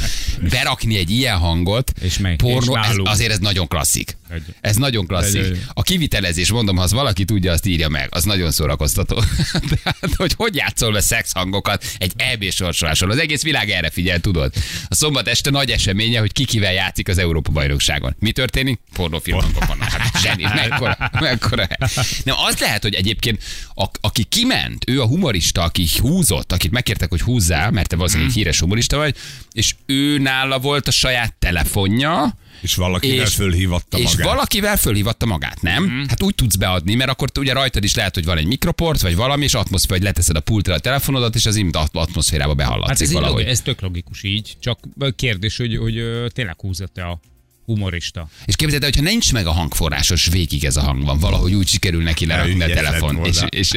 S2: berakni egy ilyen hangot,
S4: És meg-
S2: pornó,
S4: és
S2: ez, azért ez nagyon klasszik.
S4: Egy-
S2: Ez nagyon klasszik.
S4: Egy-
S2: A kivitelezés, mondom, ha az valaki tudja, azt írja meg. Az nagyon szórakoztató. Tehát, hogy hogy játszol le szexhangokat egy EB sorsoláson. Az egész világ erre figyel, tudod. A szombat este nagy eseménye, hogy ki kivel játszik az Európa bajnokságon. Mi történik? Pornófilm hangok vannak. Hát zseni, mekkora, mekkora. Nem, az lehet, hogy egyébként a, aki kiment, ő a humorista, aki húzott, akit megkértek, hogy húzzál, mert te valószínűleg egy híres humorista vagy, és ő nála volt a saját telefonja,
S3: És valakivel fölhívatta
S2: és
S3: magát.
S2: valakivel fölhívatta magát, nem? Mm. Hát úgy tudsz beadni, mert akkor te ugye rajtad is lehet, hogy van egy mikroport, vagy valami, és atmoszféra, hogy leteszed a pultra a telefonodat, és az imt atmoszférába
S4: Hát
S2: behallatszik
S4: ez, így
S2: valahogy.
S4: logi- ez tök logikus így, csak kérdés, hogy, hogy tényleg húzott-e a Humorista.
S2: És képzeld el, hogyha nincs meg a hangforrásos végig ez a hang van, valahogy úgy sikerül neki lerakni a telefon. És, és,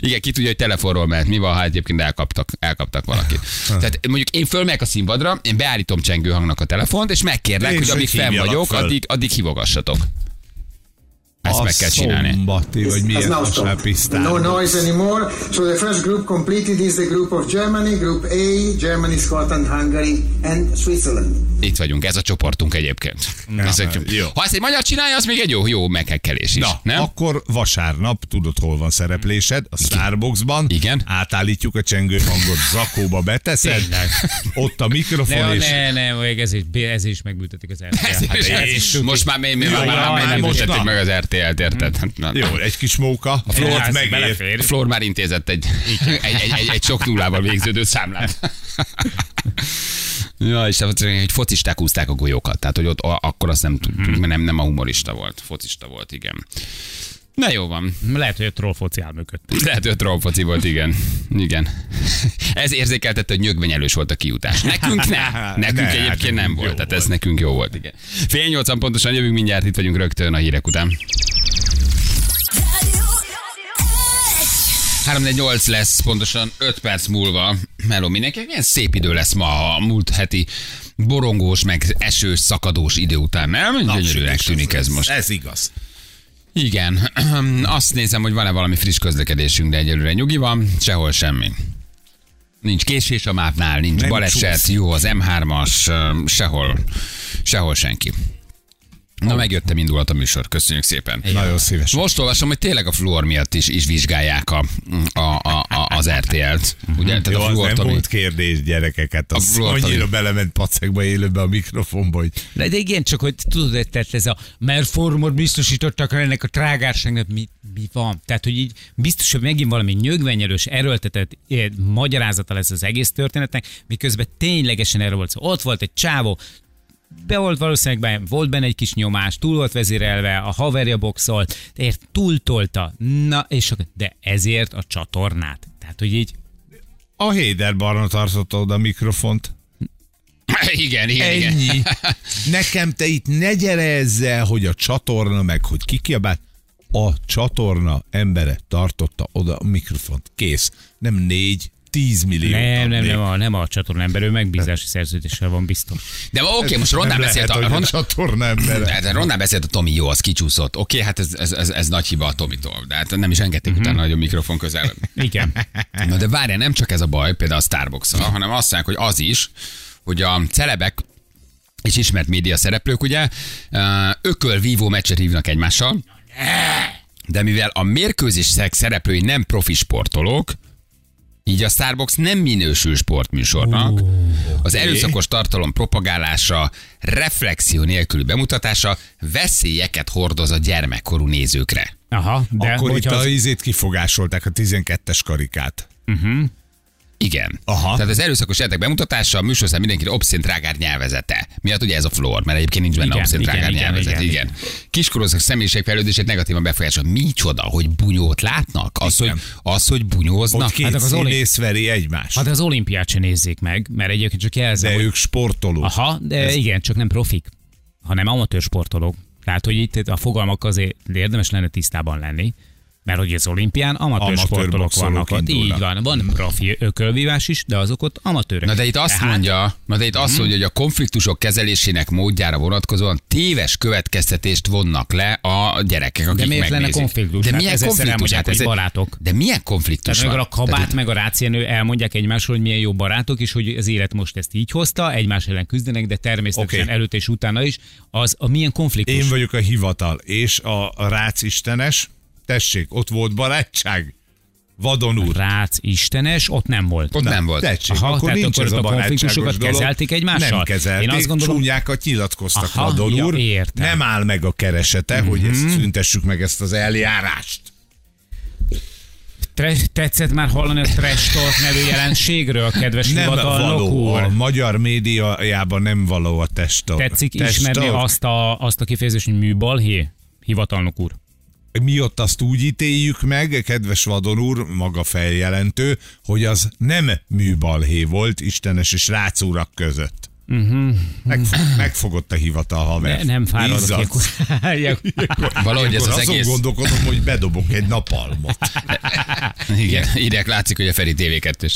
S2: igen, ki tudja, hogy telefonról mehet. Mi van, ha egyébként elkaptak, elkaptak valakit. Tehát mondjuk én fölmegyek a színpadra, én beállítom csengő hangnak a telefont, és megkérlek,
S3: És
S2: hogy amíg fenn vagyok,
S3: föl.
S2: addig, addig hívogassatok. Ezt
S3: a
S2: meg kell csinálni.
S3: Szombati, vagy milyen vasárpisztán.
S5: No noise anymore. So the first group completed is the group of Germany, Group A, Germany, Scotland, Hungary, and Switzerland.
S2: Itt vagyunk, ez a csoportunk egyébként. Ez egy,
S3: jó.
S2: Ha ezt egy magyar csinálja, az még egy jó, jó meghekkelés is.
S3: Na,
S2: nem?
S3: akkor vasárnap, tudod, hol van szereplésed? A Starbucksban.
S2: Igen.
S3: Átállítjuk a csengő hangot, zakóba beteszed.
S4: Tényleg.
S3: Ott a mikrofon,
S4: Ne,
S3: és...
S4: ne, ne, ez is, ez is megbüntetik az RTL.
S2: Ez is,
S4: Hát
S2: ez is,
S4: tuti.
S2: most már, még, még,
S3: Jó,
S2: már, már,
S3: már
S2: már nem
S3: most
S2: büntetik
S3: na.
S2: meg az RTL-t, érted? Hát.
S3: Jó, egy kis móka, a flort
S4: Ez
S3: megér.
S2: Flor már intézett egy, egy, egy, egy, egy sok nullával végződő számlát. Ja, és hogy focisták úzták a golyókat, tehát hogy ott akkor azt nem tudtuk, mert nem, nem a humorista volt, focista volt, igen. Na jó van.
S4: Lehet, hogy a troll foci áll mögött.
S2: Lehet, hogy trollfoci volt, igen. Igen. Ez érzékeltette, hogy nyögvenyelős volt a kijutás. Nekünk nem. Nekünk
S3: Ne,
S2: egyébként
S3: nekünk
S2: nem volt. Tehát ez nekünk jó volt, igen. Fél nyolcan pontosan jövünk mindjárt, itt vagyunk rögtön a hírek után. 348 lesz pontosan 5 perc múlva. Meló mindenkinek milyen szép idő lesz ma a múlt heti borongós, meg esős, szakadós idő után, nem? Gyönyörűnek tűnik ez most.
S3: Ez igaz.
S2: Igen, azt nézem, hogy van-e valami friss közlekedésünk, de egyelőre nyugi van, sehol semmi. Nincs késés a mávnál, nincs
S3: Nem
S2: baleset,
S3: csúsz.
S2: jó az M3-as, ö, sehol, sehol senki. Na, megjöttem, indulhat a műsor. Köszönjük szépen.
S3: Nagyon szívesen.
S2: Most olvasom, hogy tényleg a fluor miatt is, is vizsgálják a, a, a, a, az RTL-t. Ugye? Tehát
S3: Jó,
S2: a
S3: az nem
S2: Tomi-
S3: volt kérdés, gyerekeket. Az
S2: Tomi.
S3: annyira belement pacekba élőbe a mikrofonba, hogy
S4: De, de igen, csak hogy tudod, tehát ez a mert formot biztosítottak ennek a trágárságnak, mi, mi van? Tehát, hogy így biztos, hogy megint valami nyögvenyelős, erőltetett eh, magyarázata lesz az egész történetnek, miközben ténylegesen erről volt szó. Ott volt egy csávó, be volt valószínűleg be, volt benne egy kis nyomás, túl volt vezérelve, a haverja boxolt, ért túltolta, na és akkor, de ezért a csatornát. Tehát, hogy így
S3: a Héder Barna tartotta oda a mikrofont.
S2: Igen, igen, igen.
S3: Ennyi. Nekem te itt ne gyere ezzel, hogy a csatorna meg, hogy ki kiabált. A csatorna embere tartotta oda a mikrofont. Kész. Nem négy, tíz millió.
S4: nem, nem, nem, a, nem a csatorna ember, ő megbízási szerződéssel van biztos.
S2: De oké, most rondán
S3: nem
S2: beszélt a,
S3: a
S2: de, de rondán beszélt a Tomi, jó, az kicsúszott. Oké, hát ez, ez, ez, ez nagy hiba a Tomitól. De hát nem is engedték utána, hogy a mikrofon közel.
S4: Igen.
S2: Na de várjál, nem csak ez a baj, például a starbucks hanem azt mondják, hogy az is, hogy a celebek és ismert média szereplők, ugye, ököl-vívó meccset hívnak egymással, de mivel a mérkőzések szereplői nem profi sportolók, így a Starbucks nem minősül sportműsornak. Az erőszakos tartalom propagálása, reflexió nélküli bemutatása veszélyeket hordoz a gyermekkorú nézőkre.
S4: Aha, de
S3: Akkor itt
S4: hogyha
S3: a
S4: az,
S3: ízét kifogásolták, a 12-es karikát.
S2: Igen.
S3: Aha.
S2: Tehát az erőszakos játék bemutatása, a műsorszám mindenkire obszén trágár nyelvezete. Miatt ugye ez a flor, mert egyébként nincs benne
S4: Igen,
S2: obszén
S4: igen,
S2: trágár
S4: igen,
S2: nyelvezet. Igen.
S4: igen.
S2: igen. Kiskorúak személyiségfejlődését negatívan befolyásol. Micsoda, hogy bunyót látnak? Az, hogy,
S3: Igen.
S2: az, hogy bunyóznak?
S3: Ott két
S4: hát az Oli-
S3: színész veri egymást.
S4: hát az olimpiát se nézzék meg, mert egyébként csak jelzem,
S3: De
S4: hogy
S3: ők sportolók.
S4: Aha, de Ez... igen, csak nem profik, hanem amatőr sportolók. Tehát, hogy itt a fogalmak azért érdemes lenne tisztában lenni, mert hogy az olimpián amatőr,
S3: Amatőr
S4: sportolók vannak ott. Így van, van profi ökölvívás is, de azok ott amatőrök.
S2: Na de itt azt
S4: Tehát-
S2: mondja, na de itt azt mondja, hogy a konfliktusok kezelésének módjára vonatkozóan téves következtetést vonnak le a gyerekek, akik
S4: De miért lenne
S2: megnézik.
S4: konfliktus?
S2: De
S4: Hát
S2: milyen
S4: ezerszer
S2: konfliktus?
S4: hogy
S2: ez
S4: barátok.
S2: De milyen konfliktus
S4: Tehát
S2: van?
S4: a kabát
S2: Tehát-
S4: meg a rácienő elmondják egymásról, hogy milyen jó barátok, és hogy az élet most ezt így hozta, egymás ellen küzdenek, de természetesen
S3: Oké.
S4: előtt és utána is, az a milyen konfliktus.
S3: Én vagyok a hivatal, és a, a rác istenes, tessék, ott volt barátság. Vadon úr.
S4: Rác istenes, ott nem volt.
S2: Ott nem volt.
S3: Tessék,
S4: Aha,
S3: akkor
S4: tehát
S3: nincs
S4: akkor
S3: ez a
S4: a konfliktusokat
S3: dolog.
S4: kezelték egymással?
S3: Nem kezelték,
S4: Én azt gondolom-
S3: csúnyákat nyilatkoztak
S4: Aha,
S3: Vadon
S4: ja,
S3: úr.
S4: értem.
S3: Nem áll meg a keresete,
S4: Mhm.
S3: hogy ezt szüntessük meg ezt az eljárást.
S4: Tre- tetszett már hallani a trash talk nevű jelenségről, kedves
S3: Nem való, a
S4: úr?
S3: magyar médiájában nem való a test.
S4: Tetszik ismerni azt a, azt a kifejezést, hogy műbalhé? Hivatalnok úr.
S3: Mi ott azt úgy ítéljük meg, kedves Vadon úr, maga feljelentő, hogy az nem műbalhé volt Istenes és Rácúrak között. Megfog, megfogott a hivatal haver.
S4: Ne, nem fáradok ilyenkor.
S2: Valahogy ez
S3: Ilyenkor
S2: az
S3: azon
S2: egész...
S3: gondolkodom, hogy bedobok egy napalmot.
S2: Igen, írják, látszik, hogy a Feri tv 2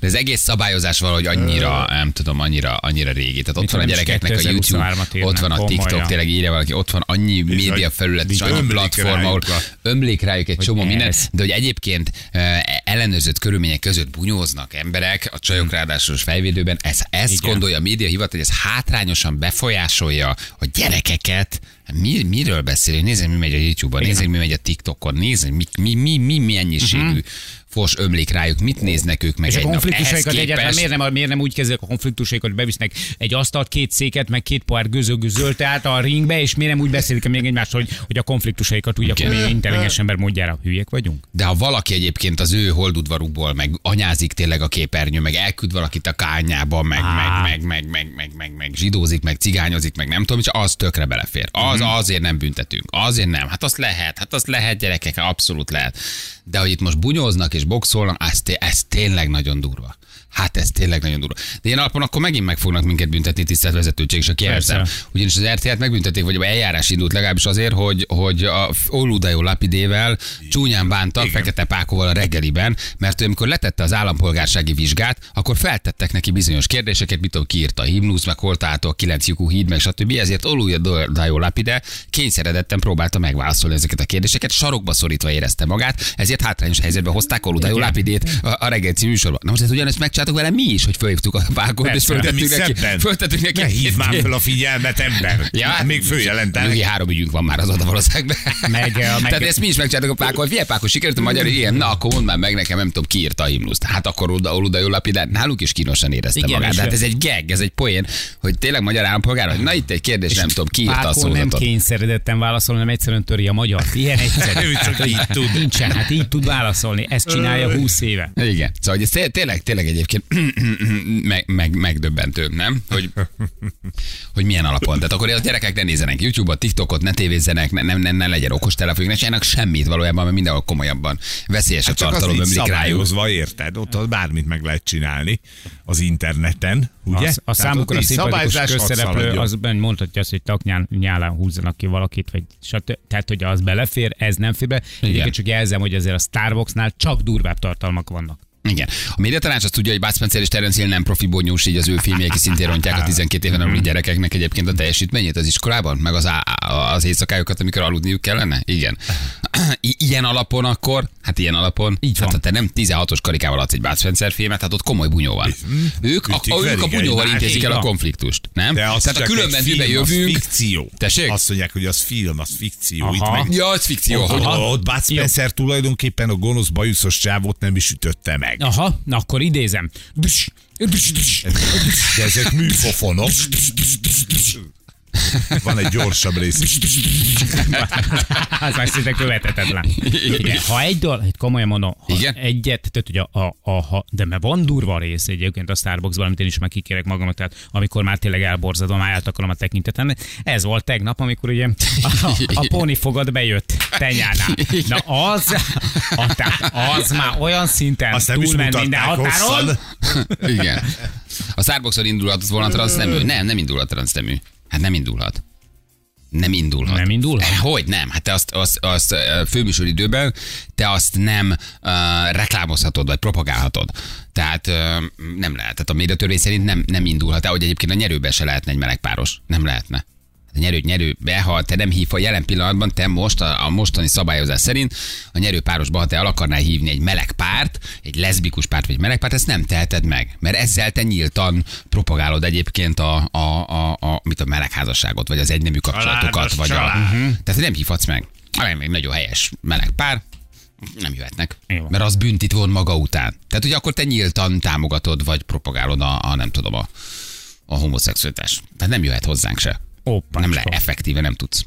S2: De az egész szabályozás valahogy annyira, nem tudom, annyira, annyira régi. Tehát ott van a
S4: is
S2: gyerekeknek a
S4: 2023-at
S2: YouTube, ott van a TikTok, tényleg írja valaki, ott van annyi média felület, és annyi platform, ahol ömlik rájuk egy csomó
S4: ez.
S2: minden, de hogy egyébként eh, ellenőrzött körülmények között bunyóznak emberek, a csajok ráadásul fejvédőben, ez, ezt
S4: Igen.
S2: gondolja a média hivatal, hogy ez hátrányosan befolyásolja a gyerekeket, mi, miről beszélünk? Nézzük, mi megy a YouTube-on, nézzük, mi megy a TikTokon, nézzük, mi, mi, mi, mi mennyiségű fos ömlik rájuk, mit néznek ők meg
S4: És a
S2: egy nap. Ehhez
S4: konfliktusaikat egyáltalán
S2: képest-
S4: miért nem, miért nem úgy kezdek a konfliktusaikat, bevisznek egy asztalt, két széket, meg két pohár gőzögő zöld át a ringbe, és miért nem úgy beszélik még egymással, hogy, hogy a konfliktusaikat úgy akkor
S2: Igen.
S4: mi intelligens ember módjára hülyék vagyunk?
S2: De ha valaki egyébként az ő holdudvarukból, meg anyázik tényleg a képernyő, meg elküld valakit a kányába, meg,
S4: Á.
S2: meg, meg, meg, meg, meg, meg, meg, zsidózik, meg cigányozik, meg nem tudom, és az tökre belefér. Az azért nem büntetünk. Azért nem. Hát azt lehet, hát azt lehet gyerekek, abszolút lehet. De hogy itt most bunyóznak és boxolnak, ez, té- ez tényleg nagyon durva. Hát ez tényleg nagyon durva. De ilyen alapon akkor megint meg fognak minket büntetni tisztelt vezetőség, és a kérdezem.
S4: Persze.
S2: Ugyanis az RTL-t megbüntették, vagy eljárás indult legalábbis azért, hogy, hogy a Oludajó Lapidével csúnyán bántak Fekete Pákóval a reggeliben, mert ő amikor letette az állampolgársági vizsgát, akkor feltettek neki bizonyos kérdéseket, mit tudom, kiírta a himnusz, meg hol a kilenc lyukú híd, meg stb. Ezért Oludajó Lapide kényszeredetten próbálta megválaszolni ezeket a kérdéseket, sarokba szorítva érezte magát, ezért hátrányos helyzetbe hozták Oludajó Lapidét a, a reggel című műsorba. Na most ezt ugyanezt megcsináltuk vele mi is, hogy fölhívtuk a Pákót, és
S3: De
S2: föltettük neki, föltettük neki
S3: Ne hívd már fel a figyelmet, ember.
S2: Ja, hát-
S3: Még följelentem.
S2: Nyugi három ügyünk van már az oda valószínűleg.
S4: Meg, eh,
S2: Tehát ezt mi is megcsináltuk a Pákon. Figyelj, Pákon, sikerült a magyar, igen, na akkor mondd már meg nekem, nem tudom, ki írta a himnuszt. Hát akkor oda, oda jó lapidán. Náluk is kínosan érezte
S4: Igen,
S2: magát.
S4: és-
S2: De hát ez egy geg, ez egy poén, hogy tényleg magyar állampolgár, hogy na itt egy kérdés, nem tudom, ki írta a
S4: Pákó nem
S2: szózatot.
S4: kényszeredetten válaszol, hanem egyszerűen töri a magyar. Ilyen egyszerű.
S3: Ő csak így tud.
S4: Nincsen, hát így tud válaszolni. Ezt csinálja 20 éve.
S2: Igen. Szóval ez té- tényleg, tényleg egyébként meg, meg, megdöbbentő, nem? Hogy, hogy milyen alapon. Tehát akkor a gyerekek ne nézzenek YouTube-ot, TikTokot, ne tévézzenek, ne, ne, ne, ne legyen okos telefonjuk, ne csinálnak semmit valójában, mert mindenhol komolyabban veszélyes a
S3: Hát csak az
S2: tartalom, ömlik rájuk.
S3: érted? Ott az bármit meg lehet csinálni az interneten, ugye?
S4: Az, a számukra szimpatikus közszereplő, az mondhatja azt, hogy taknyán nyálán húzzanak ki valakit, vagy stb. Tehát, hogy az belefér, ez nem fér be. Egyébként csak jelzem, hogy azért a Starbucksnál csak durvább tartalmak vannak.
S2: Igen. A médiatanács azt tudja, hogy Bud Spencer és Terence Hill nem profi bonyós, így az ő filmjei szintén rontják a 12 éven aluli gyerekeknek egyébként a teljesítményét az iskolában, meg az, á- az éjszakájukat, amikor aludniuk kellene. Igen. I- ilyen alapon akkor, hát ilyen alapon,
S4: Így
S2: hát
S4: van.
S2: ha te nem 16-os karikával adsz egy Bud Spencer filmet, hát ott komoly bunyó van. Ők a, a, ők a bunyóval intézik el a konfliktust, nem?
S3: De az
S2: Tehát a különben
S3: film, az
S2: jövünk.
S3: fikció.
S2: Tessék?
S3: Azt mondják, hogy az film, az fikció.
S4: Aha.
S3: Itt meg
S2: Ja, az fikció.
S3: Hogy
S2: Hogy,
S3: ott Bud Spencer tulajdonképpen a gonosz bajuszos csávót nem is ütötte meg.
S4: Aha, na akkor idézem.
S3: De ezek műfofonok. Van egy gyorsabb rész.
S4: Az már szinte követhetetlen. Igen, ha egy dolog, egy komolyan mondom, ha
S2: Igen?
S4: egyet, tehát hogy a, a, a, ha, de mert van durva rész egyébként a Starbucksban, amit én is meg kikérek magamat, tehát amikor már tényleg elborzadom, már eltakarom a tekintetem. Ez volt tegnap, amikor ugye a, a poni fogad bejött tenyánál. Na az, a, tehát az már olyan szinten
S3: Azt
S4: túlment minden határon.
S2: Igen. A Starbuckson indulhat az volna transznemű? Nem, nem indulhat transznemű. Hát nem indulhat. Nem indulhat.
S4: Nem indulhat?
S2: Eh, Hogy nem? Hát te azt, azt, azt eh, főműsoridőben te azt nem uh, reklámozhatod, vagy propagálhatod. Tehát uh, nem lehet. Tehát a médiatörvény szerint nem, nem indulhat. Ahogy egyébként a nyerőben se lehetne egy meleg páros. Nem lehetne. A nyerő, nyerőbe, ha te nem hív a jelen pillanatban, te most a, a mostani szabályozás szerint a nyerő párosba, ha te el akarnál hívni egy meleg párt, egy leszbikus párt vagy meleg párt, ezt nem teheted meg. Mert ezzel te nyíltan propagálod egyébként a, a, a, a, mit a melegházasságot, vagy az egynemű kapcsolatokat,
S3: Családos
S2: vagy a,
S3: család.
S2: uh-huh. Tehát nem hívhatsz meg. hanem egy nagyon helyes meleg pár, nem jöhetnek.
S4: Jó.
S2: Mert az büntit von maga után. Tehát, hogy akkor te nyíltan támogatod, vagy propagálod a, a nem tudom, a, a homoszexualitás. Tehát nem jöhet hozzánk se.
S4: Hoppácska.
S2: Nem le, effektíve nem tudsz.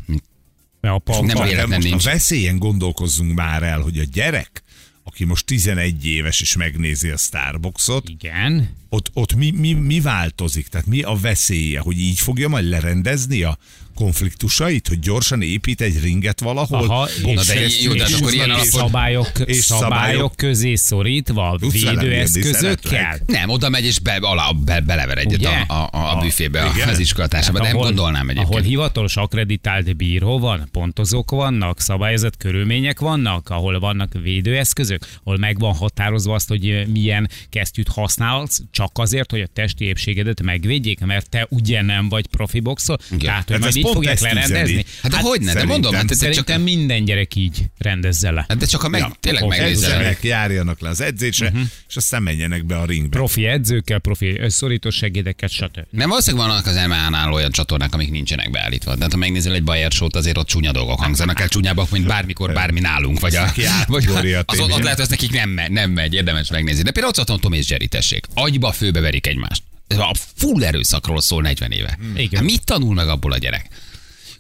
S4: A pa,
S2: Nem véletlen nincs.
S3: a veszélyen gondolkozzunk már el, hogy a gyerek, aki most 11 éves és megnézi a Starbucksot,
S4: Igen.
S3: ott, ott mi, mi, mi változik? Tehát mi a veszélye, hogy így fogja majd lerendezni a konfliktusait, hogy gyorsan épít egy ringet valahol?
S4: Aha, és,
S2: de
S3: keresztül,
S2: jó, tehát
S3: és
S2: akkor ilyen
S3: és-
S2: alapon-
S4: szabályok,
S3: és
S4: szabályok közé szorítva, védőeszközökkel.
S2: Nem, oda megy és be, alá, be, belever egyet
S4: Ugye?
S2: a, a, a, a büfébe,
S3: igen.
S2: az iskolatársaba, de nem gondolnám egyébként.
S4: Ahol hivatalos akreditált bíró van, pontozók vannak, szabályozott körülmények vannak, ahol vannak védőeszközök, ahol meg van határozva azt, hogy milyen kesztyűt használsz, csak azért, hogy a testi épségedet megvédjék, mert te ugye nem vagy profi boxol. Tehát, hogy
S3: Hát
S4: majd így fogják lerendezni.
S2: Hát de hogy ne, de
S3: szerintem-
S2: mondom, hát ez csak,
S4: Szerintem minden gyerek így rendezze le.
S2: hát de csak ha meg,
S3: Ja,
S2: tényleg.
S3: Edzenek, járjanak le az edzésre,
S2: Mhm.
S3: és aztán menjenek be a ringbe.
S4: Profi edzőkkel, profi szorítós segédekkel, stb.
S2: Nem, valószínűleg vannak az MMA-nál olyan csatornák, amik nincsenek beállítva. Tehát ha megnézel egy Bayer show azért ott csúnya dolgok hangzanak el, csúnyábbak, mint bármikor, bármi nálunk. Vagy, a, vagy az, ott lehet, hogy az nekik nem megy, nem megy, érdemes megnézni. De például ott van Tom és Jerry, tessék. Agyba főbe verik egymást. A full erőszakról szól 40 éve.
S4: Igen.
S2: Hát mit tanul meg abból a gyerek?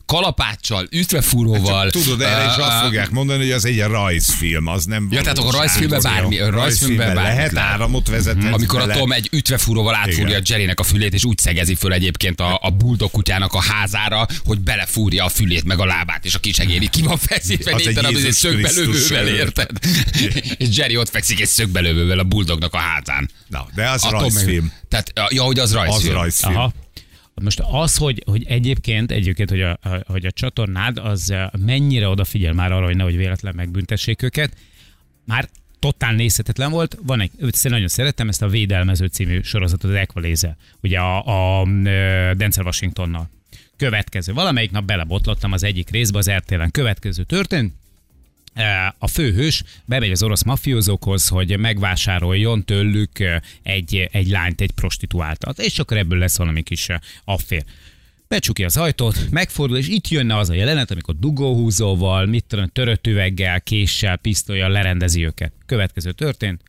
S2: Kalapáccsal, ütvefúróval.
S3: Tudod, erre is azt fogják mondani, hogy az egy rajzfilm, az nem
S2: Ja, tehát akkor rajzfilmben bármi-
S3: Rajzfilmben
S2: rajzfilmben bármit
S3: lehet,
S2: lehet.
S3: áramot vezethetsz
S2: Amikor a. Tom egy ütvefúróval átfúrja
S3: Igen.
S2: a Jerrynek a fülét, és úgy szegezi föl egyébként a, a bulldog kutyának a házára, hogy belefúrja a fülét meg a lábát, és a kis egéri ki van feszítve,
S3: Az
S2: négy darab egy szögbelövővel, érted? és Jerry ott fekszik egy szögbelövővel a bulldognak a hátán.
S3: Na, de az rajzfilm.
S2: Tehát, ja, hogy az
S3: Az
S2: rajzfilm.
S3: rajzfilm.
S4: Aha. Most az, hogy, hogy egyébként, egyébként hogy, a, a- hogy a csatornád az mennyire odafigyel már arra, hogy nehogy véletlen megbüntessék őket, már totál nézhetetlen volt. Van egy, őt nagyon szerettem, ezt a Védelmező című sorozatot, az Equalizer, ugye a, a, ö, Denzel Washingtonnal. Következő. Valamelyik nap belebotlottam az egyik részbe, az RTL-en. Következő történt, a főhős bemegy az orosz mafiózókhoz, hogy megvásároljon tőlük eh, egy, egy lányt, egy prostituáltat, és akkor ebből lesz valami kis eh, affér. Becsukja az ajtót, megfordul, és itt jönne az a jelenet, amikor dugóhúzóval, mit tudom, törött üveggel, késsel, pisztolyjal lerendezi őket. Következő történt,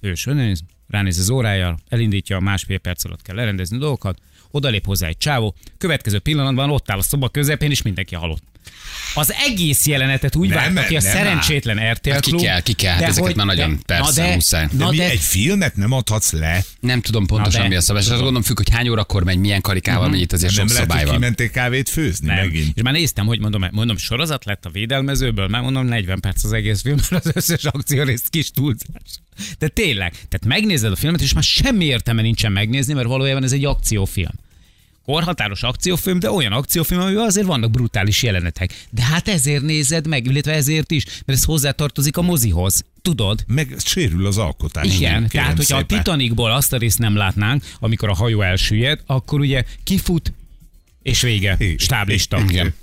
S4: hős ránéz, ránéz az órájára, elindítja, másfél perc alatt kell lerendezni dolgokat, odalép hozzá egy csávó, következő pillanatban ott áll a szoba közepén, és mindenki halott. Az egész jelenetet úgy
S3: Nem,
S4: vágta ki a
S3: nem
S4: szerencsétlen RTL
S2: Hát ki
S4: klub.
S2: kell, ki kell, hát
S4: de
S2: ezeket
S4: hogy-
S2: már nagyon
S4: de-
S2: persze,
S4: na de,
S2: muszáj.
S3: De
S4: Na
S3: mi
S4: de,
S3: egy filmet nem adhatsz le?
S2: Nem tudom pontosan
S4: de-
S2: mi a szabály, és azt gondolom függ, hogy hány órakor megy, milyen karikával megy, itt azért sok
S3: nem lehet,
S2: szabály
S3: hogy
S2: van.
S3: kimentél kávét főzni
S4: nem.
S3: megint.
S4: És már néztem, hogy mondom, mondom, sorozat lett a védelmezőből, már mondom 40 perc az egész film, az összes akciórész kis túlzás. De tényleg, tehát megnézed a filmet, és már semmi értelme nincsen megnézni, mert valójában ez egy akciófilm. Korhatáros akciófilm, de olyan akciófilm, amiben azért vannak brutális jelenetek. De hát ezért nézed meg, illetve ezért is, mert ez hozzátartozik a mozihoz. Tudod?
S3: Meg sérül az alkotás.
S4: Igen, tehát hogyha a. Titanicból azt a részt nem látnánk, amikor a hajó elsüllyed, akkor ugye kifut, és vége. Stáblista.
S2: Igen.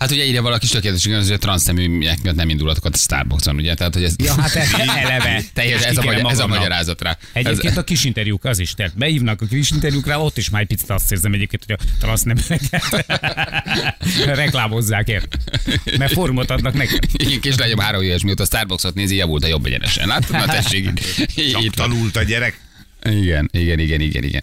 S2: Hát ugye ide valaki is tökéletes, hogy a transzneműek miatt nem indulatokat a Starbuckson, ugye? Tehát, hogy ez,
S4: Ja, hát ez eleve.
S2: teljes, ez, a, magyar, ez a magyarázat rá.
S4: Egyébként a kis interjúk az is, tehát behívnak a kis interjúkra, ott is már egy picit azt érzem egyébként, hogy a transzneműeket reklámozzák ért. Mert formot adnak neki.
S2: Igen, kis legjobb három éves, mióta a Starbucksot nézi, javult a jobb egyenesen. Látod? Na tessék, így- így
S3: Csak tanult a gyerek.
S2: Igen, igen, igen, igen, igen.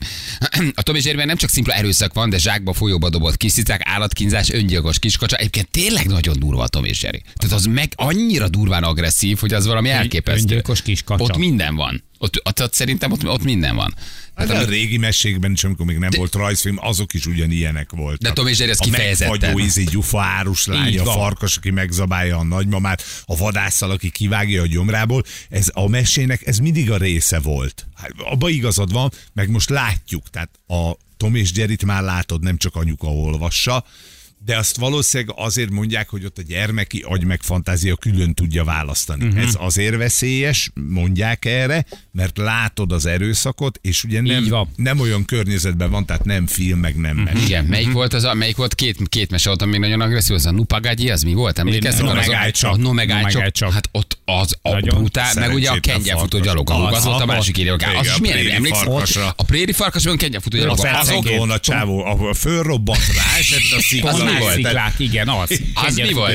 S2: A Tom és Jerryben nem csak szimpla erőszak van, de zsákba folyóba dobott kiszicák, állatkínzás, öngyilkos kiskacsa. Egyébként tényleg nagyon durva a Tom és Jerry. Tehát az meg annyira durván agresszív, hogy az valami elképesztő.
S4: öngyilkos kiskacsa.
S2: Ott minden van. Ott, ott, ott szerintem ott, ott minden van.
S3: Hát a régi mesékben is, amikor még nem volt rajzfilm, azok is ugyanilyenek voltak.
S2: De Tom és Jerry az
S3: a
S2: kifejezetten.
S3: megfagyó ízi gyufa árus lány, a farkas, aki megzabálja a nagymamát, a vadásszal, aki kivágja a gyomrából. Ez a mesének, ez mindig a része volt. Hát, abba igazad van, meg most látjuk. Tehát a Tom és Jerryt már látod, nem csak anyuka olvassa, de azt valószínűleg azért mondják, hogy ott a gyermeki agy meg fantázia külön tudja választani.
S2: Mhm.
S3: Uh-huh. Ez azért veszélyes, mondják erre, mert látod az erőszakot, és ugye nem, nem olyan környezetben van, tehát nem film, meg nem mes.
S2: Igen, melyik volt az a, melyik volt két, két mese volt, ami még nagyon agresszív, az a Nupagagyi, az mi volt? Emlékeztek?
S3: No
S2: az a-
S3: csak.
S2: A No Megállj
S4: No
S2: csak. Hát ott az a
S4: Nagyon
S2: brutál, meg ugye a kengyelfutó gyalogolók, az
S3: Az,
S2: volt a másik írjogál. Az is
S3: a
S2: milyen, emlékszel? A préri farkasban kengyelfutó
S3: Azok, volna a csávó, ahol fölrobbant rá, esett a szikla.
S2: Mi volt?
S4: sziklák, igen, az.
S2: az mi volt?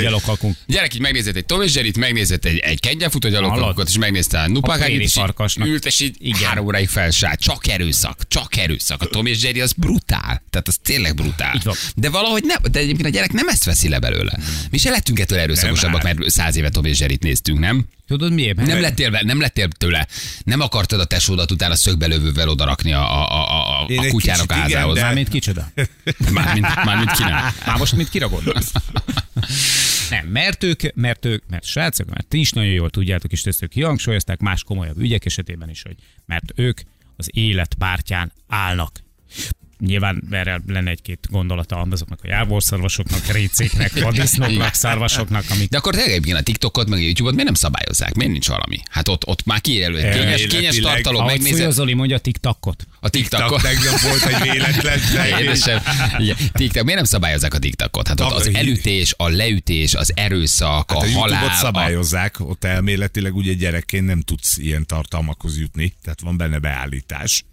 S2: Gyerek így megnézett egy Tom és Jerryt, megnézett egy, egy kengyelfutó gyalogolókot,
S4: Hallod?
S2: és megnézte a Nupagágyit, és
S4: farkasnak.
S2: ült, és így
S4: Igen.
S2: három óráig felsállt. Csak erőszak, csak erőszak. A Tom és Jerry az brutál. Tehát az tényleg brutál. De valahogy nem, de egyébként a gyerek nem ezt veszi le belőle. Mi se lettünk ettől erőszakosabbak, mert száz éve Tom és Jerryt néztünk, nem? Nem?
S4: Tudod miért?
S2: Nem lettél, nem lettél tőle, nem akartad a tesódat utána szögbelövővel odarakni a, a, a, a, a kutyának a
S3: igen,
S2: házához.
S3: de-
S4: Mármint kicsoda?
S2: Mármint, mármint ki nem.
S4: Már most mit kira gondolsz? Nem, mert ők, mert ők, mert srácok, mert ti is nagyon jól tudjátok, és ezt ők kihangsúlyozták más komolyabb ügyek esetében is, hogy mert ők az élet pártján állnak. Nyilván erre lenne egy-két gondolata azoknak a jávorszarvasoknak, récéknek, vadisznóknak, szarvasoknak, amik
S2: De akkor tényleg egyébként a TikTokot, meg a YouTube-ot miért nem szabályozzák? Miért nincs valami? Hát ott, ott már kiírelő egy kényes, kényes tartalom,
S4: ahogy
S2: megnézed
S4: Zoli mondja TikTokot.
S2: a
S3: TikTok
S2: TikTokot.
S3: tegnap volt egy véletlen.
S2: Édesem, TikTok, miért nem szabályozzák a TikTokot? Hát ott az elütés, a leütés, az erőszak,
S3: Hát
S2: a
S3: a YouTube-ot
S2: halál. A...
S3: szabályozzák, ott elméletileg ugye gyerekként nem tudsz ilyen tartalmakhoz jutni, tehát van benne beállítás.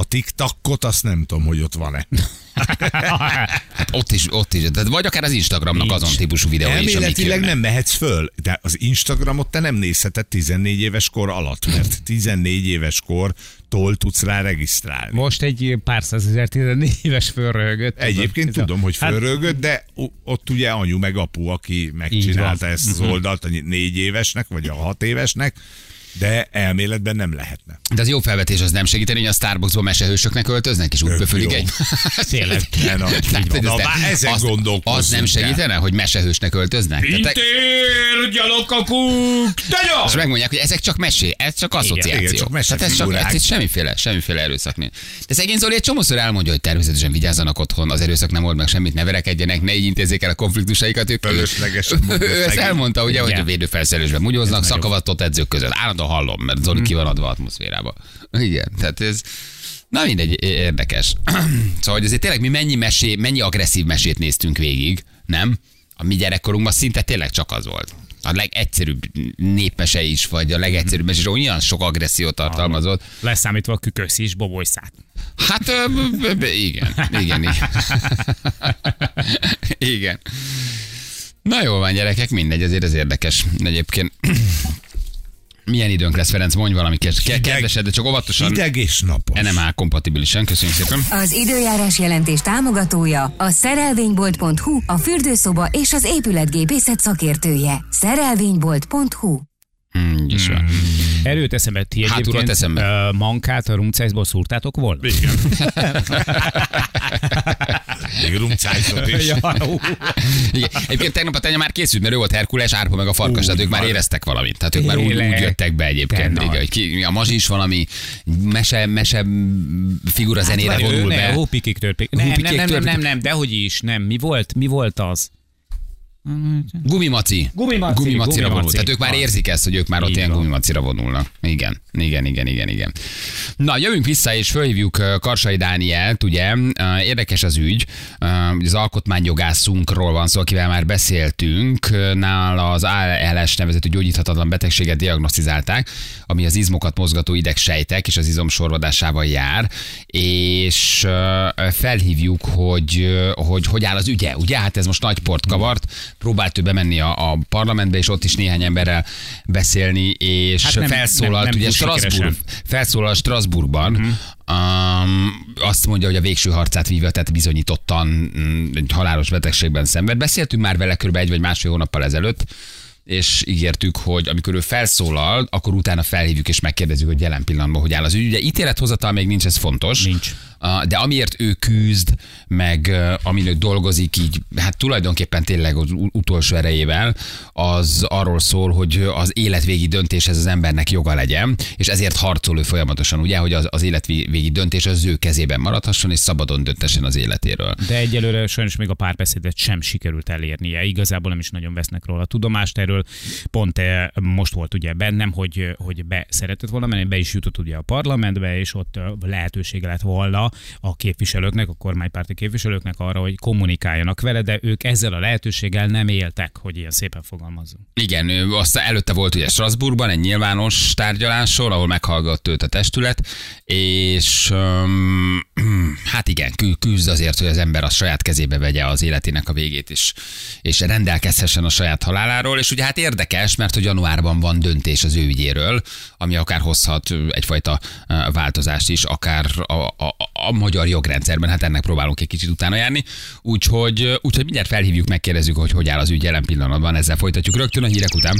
S3: A TikTokot azt nem tudom, hogy ott van-e.
S2: Hát ott is, ott is. Tehát vagy akár az Instagramnak azon típusú videó is, amik
S3: Elméletileg nem mehetsz föl, de az Instagramot te nem nézheted 14 éves kor alatt, mert 14 éves kortól tudsz rá regisztrálni.
S4: Most egy pár százezer 14 éves fölröhögött.
S3: Egyébként
S4: Ez a-
S3: tudom, hogy
S4: Hát,
S3: fölrögött, de ott ugye anyu meg apu, aki megcsinálta ezt az oldalt a négy évesnek, vagy a hat évesnek, de elméletben nem lehetne.
S2: De az jó felvetés az nem segíteni, hogy a Starbucksban mesehősöknek öltöznek, és úgy pöfölik
S3: jó.
S2: egy.
S4: Tényleg.
S3: Na, Na,
S2: az,
S3: már ezen
S2: az, az
S3: gondolkozzunk
S2: nem
S3: el.
S2: segítene, hogy mesehősnek öltöznek? Tehát,
S4: Pintér, gyalogkakuk,
S2: és megmondják, hogy ezek csak mesé, ez csak asszociáció.
S3: igen, csak
S2: Tehát ez csak ez semmiféle, semmiféle erőszak nincs. De szegény Zoli egy csomószor elmondja, hogy természetesen vigyázzanak otthon, az erőszak nem old meg semmit, ne verekedjenek, ne így intézzék el a konfliktusaikat. Ők,
S3: Fölöslegesen mondja
S2: ő ezt elmondta, ugye, hogy a védőfelszerelésben mugyoznak, szakavatott edzők között. Állandóan hallom, mert Zoli ki van adva atmoszférába. Igen, tehát ez... Na mindegy, érdekes. szóval, hogy azért tényleg mi mennyi, mesé, mennyi agresszív mesét néztünk végig, nem? A mi gyerekkorunkban szinte tényleg csak az volt. A legegyszerűbb népmese is, vagy a legegyszerűbb mese is olyan sok agressziót tartalmazott.
S4: Leszámítva a küköszi és bobolyszát.
S2: Hát ö, b- igen, igen, igen. igen. Na jó van, gyerekek, mindegy, azért ez érdekes. Egyébként milyen időnk lesz, Ferenc, mondj valami kes- ke-
S3: Hideg.
S2: kedvesed, de csak óvatosan.
S3: Hideg és napos.
S2: NMA kompatibilisen, köszönjük szépen.
S6: Az időjárás jelentés támogatója a szerelvénybolt.hu, a fürdőszoba és az épületgépészet szakértője. Szerelvénybolt.hu
S2: Hmm, is van.
S4: Erőt eszembe, ti
S2: Hát,
S4: egyébként
S2: eszembe.
S4: ö, mankát a rumcájzból szúrtátok volna? Igen.
S3: Még rumcájzott is.
S2: Igen. Egyébként tegnap a tenya már készült, mert ő volt Herkules, Árpa meg a farkas,
S3: Ú,
S2: tehát ők már éreztek valamit. Tehát ők már úgy, úgy jöttek be
S4: De
S2: egyébként. Igen, hogy ki, a mazsi is valami mese, mese figura zenére
S4: Várj,
S2: vonul
S4: ő
S2: be.
S4: Ne, hópikik törpik. Nem, nem, nem, nem, nem, nem, dehogy is, nem. Mi volt, mi volt az?
S2: Gumimaci.
S4: Gumimaci,
S2: Gumimacira vonul. Tehát ők már érzik ezt, hogy ők már ott ilyen gumimacira vonulnak. Igen, igen, igen, igen, igen. Na, jövünk vissza, és fölhívjuk Karsai Dánielt, ugye. Érdekes az ügy. Az alkotmánygyogászsunkról van szó, akivel már beszéltünk. Nála az ALS nevezetű gyógyíthatatlan betegséget diagnosztizálták, ami az izmokat mozgató idegsejtek és az izom sorvadásával jár, és felhívjuk, hogy, hogy hogy áll az ügye. Ugye, hát ez most nagy port kavart, próbált ő bemenni a, a parlamentbe, és ott is néhány emberrel beszélni, és
S4: Hát nem-
S2: felszólalt,
S4: nem- nem
S2: ugye Strasbourg,
S4: sikeresen.
S2: felszólal Strasbourgban, um, azt mondja, hogy a végső harcát vívja, tehát bizonyítottan mm, egy halálos betegségben szenved. Beszéltünk már vele kb. egy vagy másfél hónappal ezelőtt, és ígértük, hogy amikor ő felszólal, akkor utána felhívjuk és megkérdezzük, hogy jelen pillanatban hogy áll az ügy. Ugye ítélethozatal még nincs, ez fontos.
S4: Nincs.
S2: De amiért ő küzd, meg amin ő dolgozik így, hát tulajdonképpen tényleg az utolsó erejével, az arról szól, hogy az életvégi döntéshez az embernek joga legyen, és ezért harcol ő folyamatosan, ugye, hogy az, az életvégi döntés az ő kezében maradhasson, és szabadon döntessen az életéről.
S4: De egyelőre sajnos még a párbeszédet sem sikerült elérnie. Igazából nem is nagyon vesznek róla tudomást erről. Pont eh, most volt ugye bennem, hogy, hogy be szeretett volna menni, be is jutott ugye a parlamentbe, és ott eh, lehetősége lett volna a képviselőknek, a kormánypárti képviselőknek arra, hogy kommunikáljanak vele, de ők ezzel a lehetőséggel nem éltek, hogy ilyen szépen fogalmazzunk.
S2: Igen, ő aztán előtte volt ugye Strasbourgban egy nyilvános tárgyaláson, ahol meghallgatta őt a testület, és um, hát igen, kü- küzd azért, hogy az ember a saját kezébe vegye az életének a végét, és, és rendelkezhessen a saját haláláról, és ugye hát érdekes, mert hogy januárban van döntés az ő ügyéről, ami akár hozhat egyfajta változást is, akár a, a, a magyar jogrendszerben, hát ennek próbálunk egy kicsit utána járni, úgyhogy, úgyhogy mindjárt felhívjuk, megkérdezzük, hogy hogy áll az ügy jelen pillanatban, ezzel folytatjuk rögtön a hírek után.